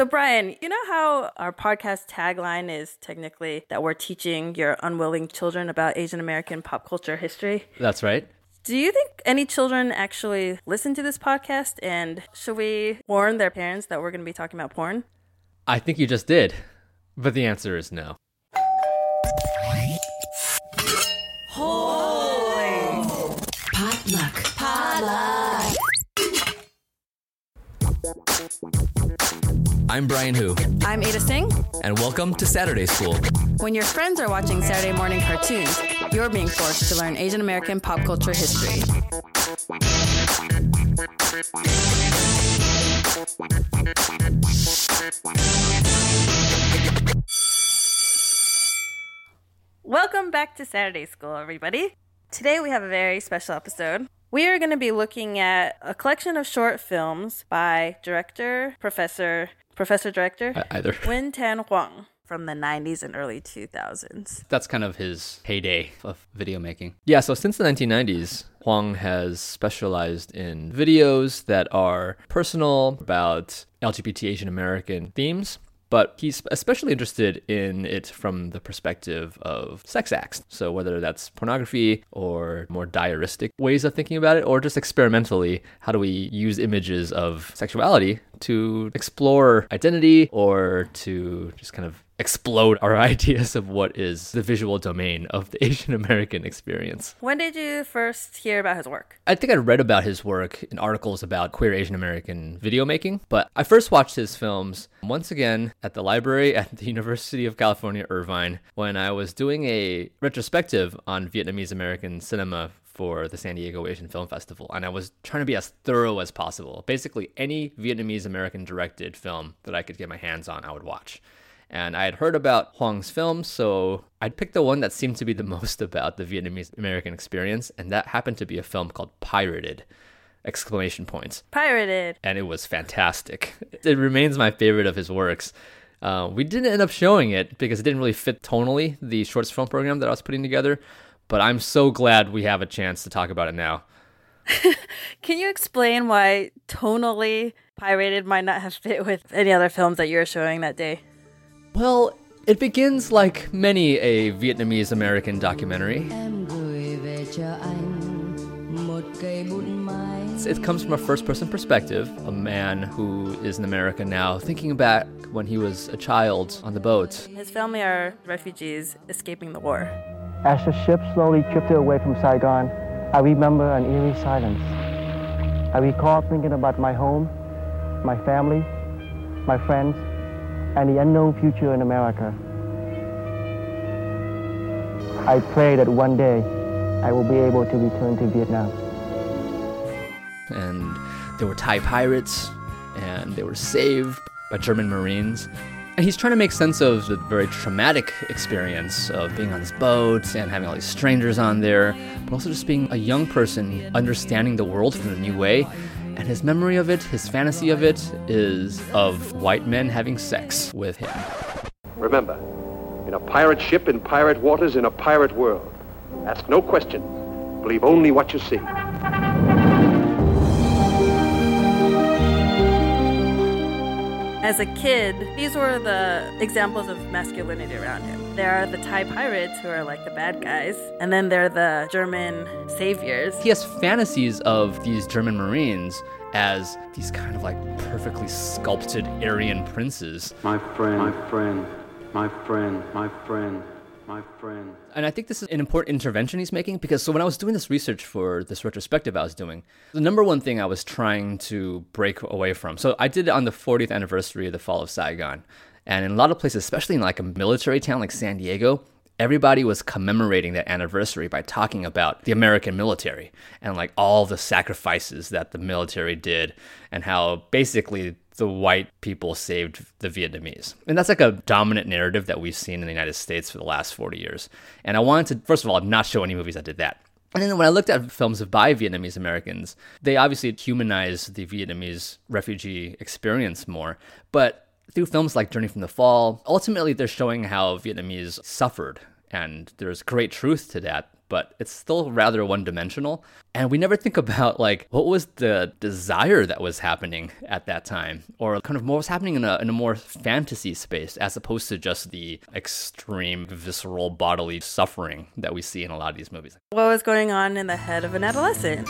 So, Brian, you know how our podcast tagline is technically that we're teaching your unwilling children about Asian American pop culture history? That's right. Do you think any children actually listen to this podcast? And should we warn their parents that we're going to be talking about porn? I think you just did, but the answer is no. Holy Potluck. Potluck. I'm Brian Hu, I'm Ada Tseng. and welcome to Saturday School. When your friends are watching Saturday morning cartoons, you're being forced to learn Asian American pop culture history. Welcome back to Saturday School, everybody. Today we have a very special episode. We are going to be looking at a collection of short films by director, professor, professor director Either. Nguyen Tan Hoang from the 90s and early 2000s. That's kind of his heyday of video making. Yeah, so since the 1990s, Hoang has specialized in videos that are personal about LGBT Asian American themes. But he's especially interested in it from the perspective of sex acts. So, whether that's pornography or more diaristic ways of thinking about it, or just experimentally, how do we use images of sexuality to explore identity or to just kind of explode our ideas of what is the visual domain of the Asian American experience. When did you first hear about his work? I think I read about his work in articles about queer Asian American video making, but I first watched his films once again at the library at the University of California, Irvine, when I was doing a retrospective on Vietnamese American cinema for the San Diego Asian Film Festival, and I was trying to be as thorough as possible. Basically, any Vietnamese American directed film that I could get my hands on, I would watch. And I had heard about Hoang's films, so I'd picked the one that seemed to be the most about the Vietnamese American experience, and that happened to be a film called Pirated! Exclamation points. Pirated. And it was fantastic. It remains my favorite of his works. Uh, we didn't end up showing it because it didn't really fit tonally the shorts film program that I was putting together, but I'm so glad we have a chance to talk about it now. Can you explain why tonally Pirated might not have fit with any other films that you were showing that day? Well, it begins like many a Vietnamese American documentary. Em gửi về cho anh một cây bút máy. It comes from a first person perspective, a man who is in America now thinking back when he was a child on the boat. His family are refugees escaping the war. As the ship slowly drifted away from Saigon, I remember an eerie silence. I recall thinking about my home, my family, my friends, and the unknown future in America. I pray that one day I will be able to return to Vietnam. and there were Thai pirates, and they were saved by German Marines. And he's trying to make sense of the very traumatic experience of being on this boat and having all these strangers on there, but also just being a young person understanding the world in a new way. And his memory of it, his fantasy of it, is of white men having sex with him. Remember, in a pirate ship in pirate waters in a pirate world, ask no questions. Believe only what you see. As a kid, these were the examples of masculinity around him. There are the Thai pirates who are like the bad guys, and then there are the German saviors. He has fantasies of these German Marines as these kind of like perfectly sculpted Aryan princes. My friend, my friend, my friend, my friend, my friend. And I think this is an important intervention he's making because so when I was doing this research for this retrospective I was doing, the number one thing I was trying to break away from. So I did it on the 40th anniversary of the fall of Saigon. And in a lot of places, especially in like a military town like San Diego, everybody was commemorating that anniversary by talking about the American military and like all the sacrifices that the military did and how basically the white people saved the Vietnamese. And that's like a dominant narrative that we've seen in the United States for the last 40 years. And I wanted to, first of all, not show any movies that did that. And then when I looked at films by Vietnamese Americans, they obviously humanize the Vietnamese refugee experience more. But through films like Journey from the Fall, ultimately they're showing how Vietnamese suffered. And there's great truth to that but it's still rather one dimensional. And we never think about like what was the desire that was happening at that time, or kind of what was happening in a, in a more fantasy space as opposed to just the extreme visceral bodily suffering that we see in a lot of these movies. What was going on in the head of an adolescent?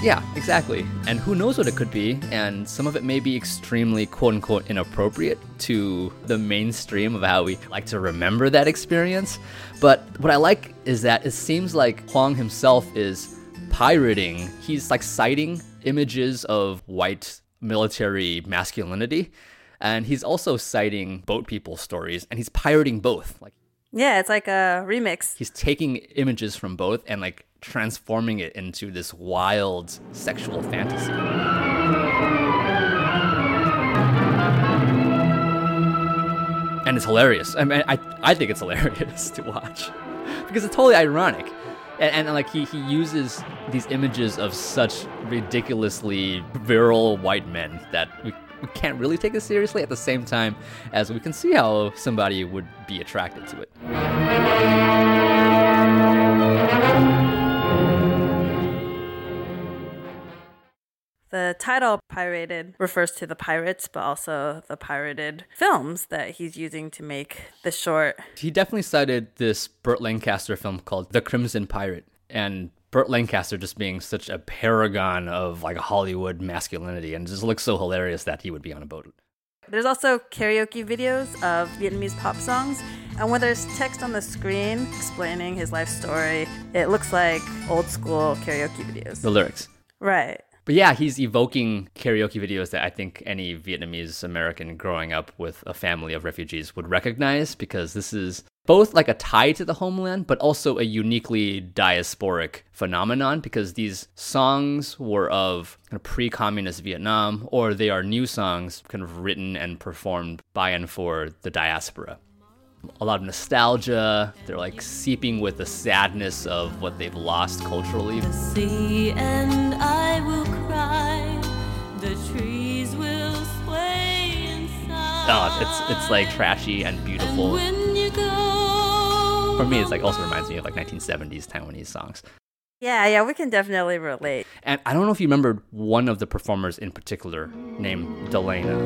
Yeah, exactly. And who knows what it could be, and some of it may be extremely quote unquote inappropriate to the mainstream of how we like to remember that experience. But what I like is that it seems like Hoang himself is pirating, he's like citing images of white military masculinity. And he's also citing boat people stories, and he's pirating both. Like Yeah, it's like a remix. he's taking images from both and like transforming it into this wild sexual fantasy. And it's hilarious. I mean, I, I think it's hilarious to watch because it's totally ironic. And, and like he, he uses these images of such ridiculously virile white men that we, we can't really take it seriously at the same time as we can see how somebody would be attracted to it. The title pirated refers to the pirates, but also the pirated films that he's using to make the short. He definitely cited this Burt Lancaster film called The Crimson Pirate. And Burt Lancaster just being such a paragon of like Hollywood masculinity and just looks so hilarious that he would be on a boat. There's also karaoke videos of Vietnamese pop songs, and when there's text on the screen explaining his life story, it looks like old school karaoke videos. The lyrics. Right. But yeah, he's evoking karaoke videos that I think any Vietnamese American growing up with a family of refugees would recognize because this is both like a tie to the homeland, but also a uniquely diasporic phenomenon because these songs were of kind of pre communist Vietnam or they are new songs kind of written and performed by and for the diaspora. A lot of nostalgia, they're like seeping with the sadness of what they've lost culturally. sea and I will cry. The trees will sway inside. Oh, it's it's like trashy and And beautiful. go, For me, it's like also reminds me of like 1970s Taiwanese songs. Yeah, yeah, we can definitely relate. And I don't know if you remembered one of the performers in particular named Delana.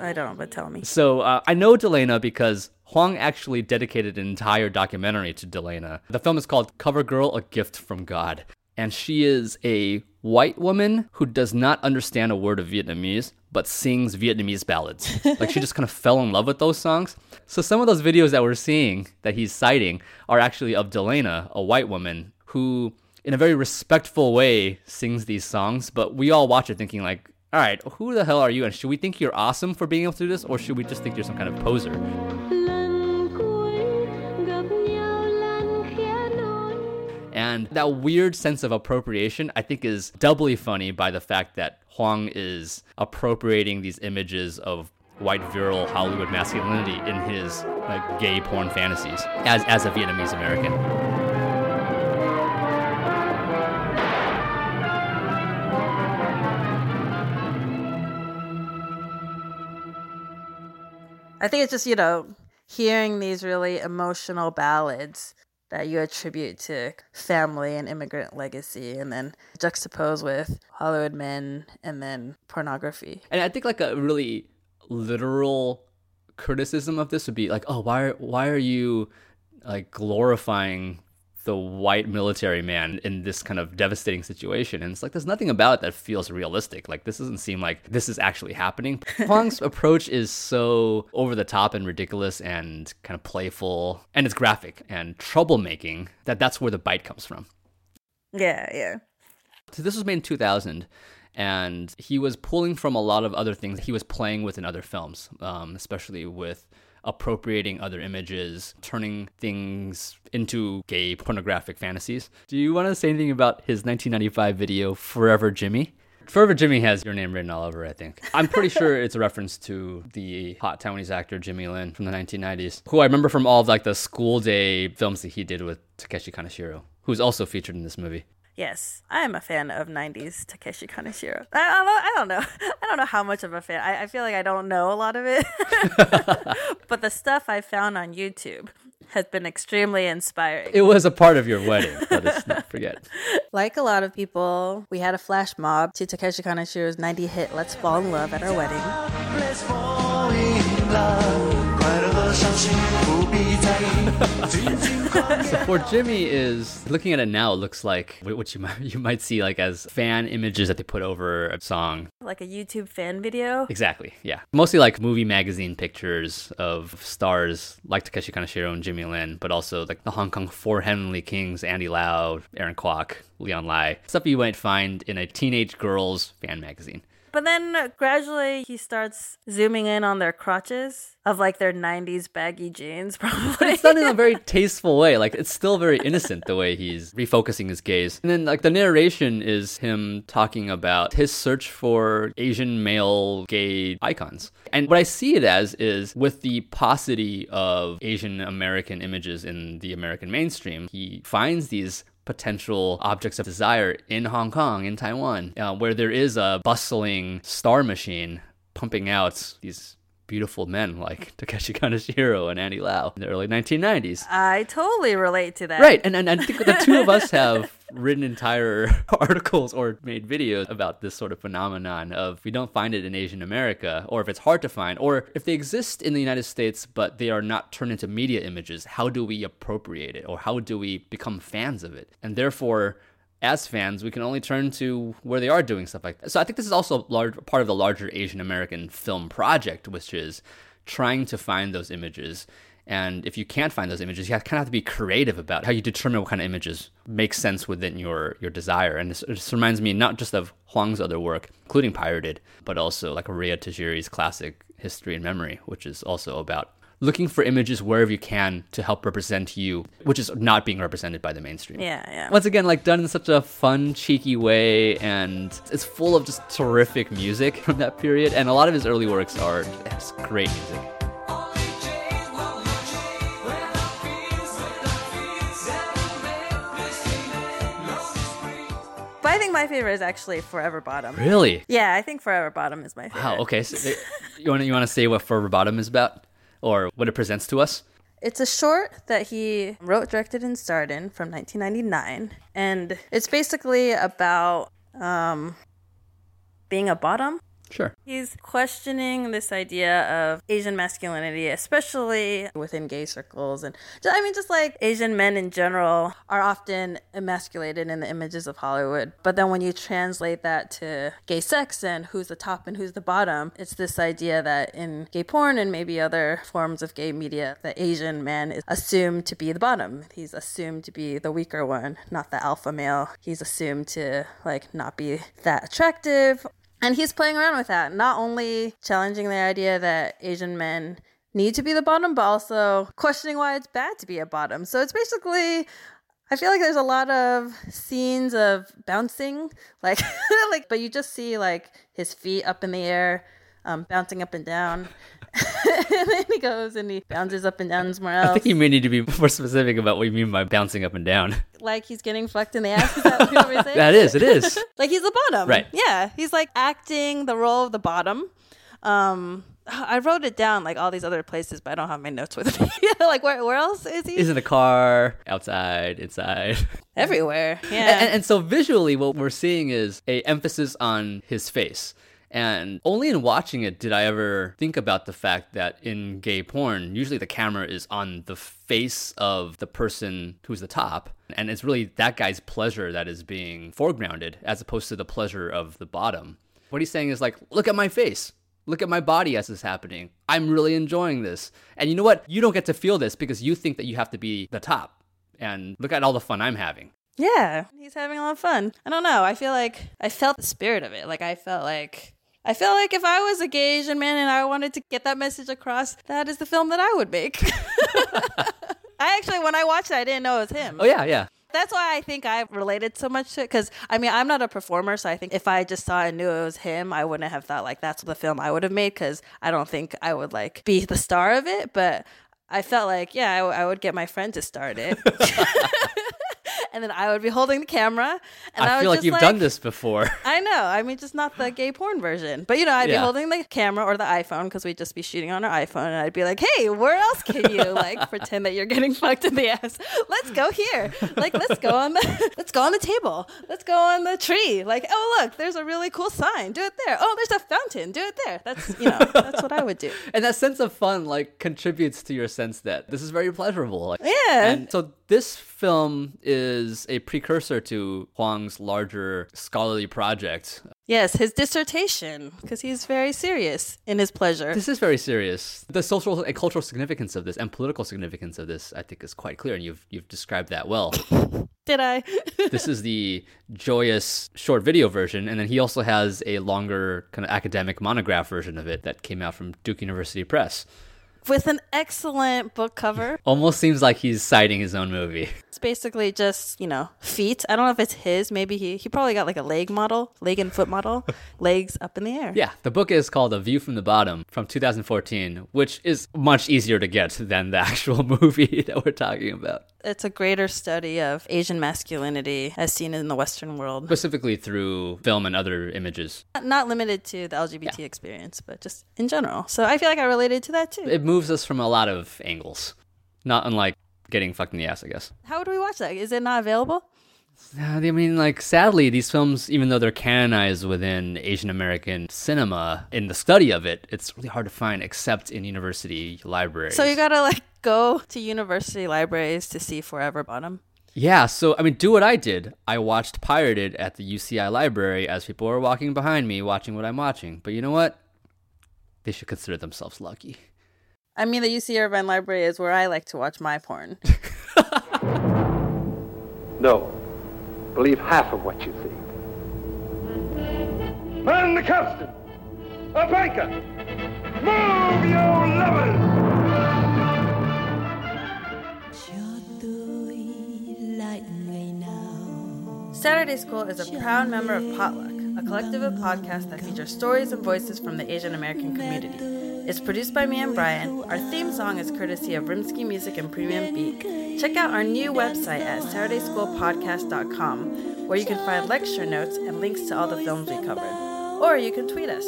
I don't, but tell me. So uh, I know Delana because Hoang actually dedicated an entire documentary to Delana. The film is called Cover Girl A Gift from God. And she is a white woman who does not understand a word of Vietnamese, but sings Vietnamese ballads. like she just kind of fell in love with those songs. So some of those videos that we're seeing that he's citing are actually of Delana, a white woman who, in a very respectful way, sings these songs. But we all watch it thinking like, all right, who the hell are you? And should we think you're awesome for being able to do this, or should we just think you're some kind of poser? And that weird sense of appropriation, I think, is doubly funny by the fact that Hoang is appropriating these images of white virile Hollywood masculinity in his like gay porn fantasies as as a Vietnamese American. I think it's just, you know, hearing these really emotional ballads that you attribute to family and immigrant legacy and then juxtapose with Hollywood men and then pornography. And I think like a really literal criticism of this would be like, oh, why are, why are you like glorifying the white military man in this kind of devastating situation? And it's like there's nothing about it that feels realistic. Like this doesn't seem like this is actually happening. Hoang's approach is so over the top and ridiculous and kind of playful and it's graphic and troublemaking that that's where the bite comes from. Yeah, yeah. So this was made in 2000, and he was pulling from a lot of other things he was playing with in other films, um, especially with appropriating other images, turning things into gay pornographic fantasies. Do you want to say anything about his 1995 video, Forever Jimmy? Forever Jimmy has your name written all over, I think. I'm pretty sure it's a reference to the hot Taiwanese actor Jimmy Lin from the 1990s, who I remember from all of like the school day films that he did with Takeshi Kaneshiro, who's also featured in this movie. Yes, I am a fan of '90s Takeshi Kaneshiro. I, although I don't know, I don't know how much of a fan. I, I feel like I don't know a lot of it, but the stuff I found on YouTube has been extremely inspiring. It was a part of your wedding. Let us not forget. Like a lot of people, we had a flash mob to Takeshi Kaneshiro's 90 hit Let's Fall in Love at our wedding. So for Jimmy is looking at it now, it looks like what you might you might see like as fan images that they put over a song. Like a YouTube fan video. Exactly, yeah. Mostly like movie magazine pictures of stars like Takeshi Kaneshiro and Jimmy Lin, but also like the Hong Kong Four Heavenly Kings, Andy Lau, Aaron Kwok, Leon Lai. Stuff you might find in a teenage girl's fan magazine. But then gradually he starts zooming in on their crotches of like their 90s baggy jeans, probably. It's done in a very tasteful way. Like it's still very innocent the way he's refocusing his gaze. And then like the narration is him talking about his search for Asian male gay icons. And what I see it as is with the paucity of Asian American images in the American mainstream, he finds these potential objects of desire in Hong Kong, in Taiwan, uh, where there is a bustling star machine pumping out these beautiful men like Takeshi Kaneshiro and Andy Lau in the early 1990s. I totally relate to that. Right, and, and I think the two of us have written entire articles or made videos about this sort of phenomenon of we don't find it in Asian America, or if it's hard to find, or if they exist in the United States but they are not turned into media images, how do we appropriate it, or how do we become fans of it? And therefore, as fans, we can only turn to where they are doing stuff like that. So I think this is also a large part of the larger Asian American film project, which is trying to find those images. And if you can't find those images, you have, kind of have to be creative about how you determine what kind of images make sense within your your desire. And this, this reminds me not just of Hoang's other work, including Pirated, but also like Rhea Tajiri's classic History and Memory, which is also about looking for images wherever you can to help represent you, which is not being represented by the mainstream. Yeah, yeah. Once again, like done in such a fun, cheeky way, and it's full of just terrific music from that period. And a lot of his early works are just great music. But I think my favorite is actually Forever Bottom. Really? Yeah, I think Forever Bottom is my favorite. Wow. Okay. So, you want to you want to say what Forever Bottom is about, or what it presents to us? It's a short that he wrote, directed, and starred in from 1999, and it's basically about um, being a bottom. Sure. He's questioning this idea of Asian masculinity, especially within gay circles. And I mean, just like Asian men in general are often emasculated in the images of Hollywood. But then when you translate that to gay sex and who's the top and who's the bottom, it's this idea that in gay porn and maybe other forms of gay media, the Asian man is assumed to be the bottom. He's assumed to be the weaker one, not the alpha male. He's assumed to like not be that attractive and he's playing around with that, not only challenging the idea that Asian men need to be the bottom, but also questioning why it's bad to be a bottom. So it's basically I feel like there's a lot of scenes of bouncing, like like but you just see like his feet up in the air, um, bouncing up and down. and then he goes and he bounces up and down somewhere else. I think you may need to be more specific about what you mean by bouncing up and down. like he's getting fucked in the ass. Is that what that is, it is. like he's the bottom. Right. Yeah. He's like acting the role of the bottom. Um I wrote it down like all these other places, but I don't have my notes with me. like where where else is he? Is in the car, outside, inside. Everywhere. Yeah. And, and so visually, what we're seeing is a emphasis on his face. And only in watching it did I ever think about the fact that in gay porn, usually the camera is on the face of the person who's the top. And it's really that guy's pleasure that is being foregrounded as opposed to the pleasure of the bottom. What he's saying is like, look at my face. Look at my body as this is happening. I'm really enjoying this. And you know what? You don't get to feel this because you think that you have to be the top. And look at all the fun I'm having. yeah. He's having a lot of fun. I don't know. I feel like I felt the spirit of it. Like I felt like I feel like if I was a gay Asian man and I wanted to get that message across, that is the film that I would make. I actually, when I watched it, I didn't know it was him. Oh, yeah, yeah. That's why I think I related so much to it. Because I mean, I'm not a performer, so I think if I just saw and knew it was him, I wouldn't have thought like that's the film I would have made. Because I don't think I would like be the star of it. But I felt like, yeah, I, I would get my friend to start it. and then I would be holding the camera. And I, I feel like you've done this before. I know. I mean, just not the gay porn version. But, you know, I'd be holding the camera or the iPhone because we'd just be shooting on our iPhone. And I'd be like, hey, where else can you, like, pretend that you're getting fucked in the ass? Let's go here. Like, let's go on the, let's go on the table. Let's go on the tree. Like, oh, look, there's a really cool sign. Do it there. Oh, there's a fountain. Do it there. That's, you know, that's what I would do. and that sense of fun like contributes to your sense that this is very pleasurable. Like, Yeah. And so this film is a precursor to Hoang's larger scholarly project. Yes, his dissertation, because he's very serious in his pleasure. This is very serious. The social and cultural significance of this and political significance of this, I think, is quite clear, and you've you've described that well. Did I? this is the joyous short video version, and then he also has a longer kind of academic monograph version of it that came out from Duke University Press. With an excellent book cover. Almost seems like he's citing his own movie. It's basically just, you know, feet. I don't know if it's his. Maybe he he probably got like a leg model, leg and foot model, legs up in the air. Yeah, the book is called A View from the Bottom from 2014, which is much easier to get than the actual movie that we're talking about. It's a greater study of Asian masculinity as seen in the Western world. Specifically through film and other images. Not limited to the LGBT experience, but just in general. So I feel like I related to that too. It moves us from a lot of angles, not unlike getting fucked in the ass, I guess. How would we watch that? Is it not available? Uh, I mean, like, sadly, these films, even though they're canonized within Asian American cinema, in the study of it, it's really hard to find except in university libraries. So you gotta like go to university libraries to see Forever Bottom. Yeah, so I mean, do what I did. I watched pirated at the UCI library as people were walking behind me, watching what I'm watching. But you know what? They should consider themselves lucky. I mean, the UC Irvine Library is where I like to watch my porn. No. Believe half of what you see. Man the capstan! A banker! Move your levers! Saturday School is a proud member of Potluck, a collective of podcasts that feature stories and voices from the Asian American community. It's produced by me and Brian. Our theme song is courtesy of Rimsky Music and Premium Beat. Check out our new website at SaturdaySchoolPodcast.com, where you can find lecture notes and links to all the films we covered. Or you can tweet us.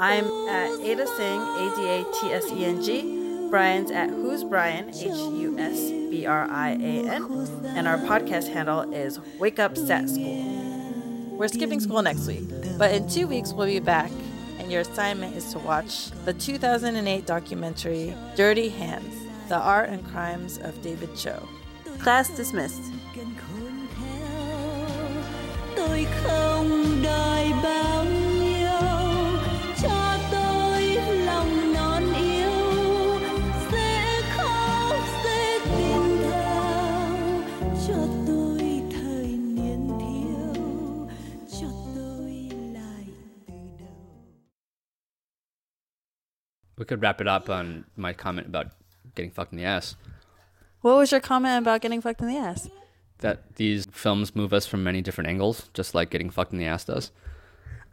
I'm at Ada Tseng, A D A T S E N G. Brian's at Who's Brian, H U S B R I A N. And our podcast handle is Wake Up Sat School. We're skipping school next week, but in two weeks we'll be back, and your assignment is to watch the 2008 documentary Dirty Hands The Art and Crimes of David Cho. Class dismissed. tôi không đòi bao We could wrap it up on my comment about getting fucked in the ass. What was your comment about getting fucked in the ass? That these films move us from many different angles, just like getting fucked in the ass does.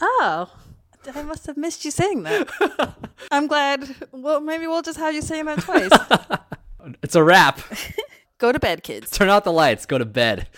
Oh, I must have missed you saying that. I'm glad. Well, maybe we'll just have you saying that twice. It's a wrap. Go to bed, kids. Turn out the lights, go to bed.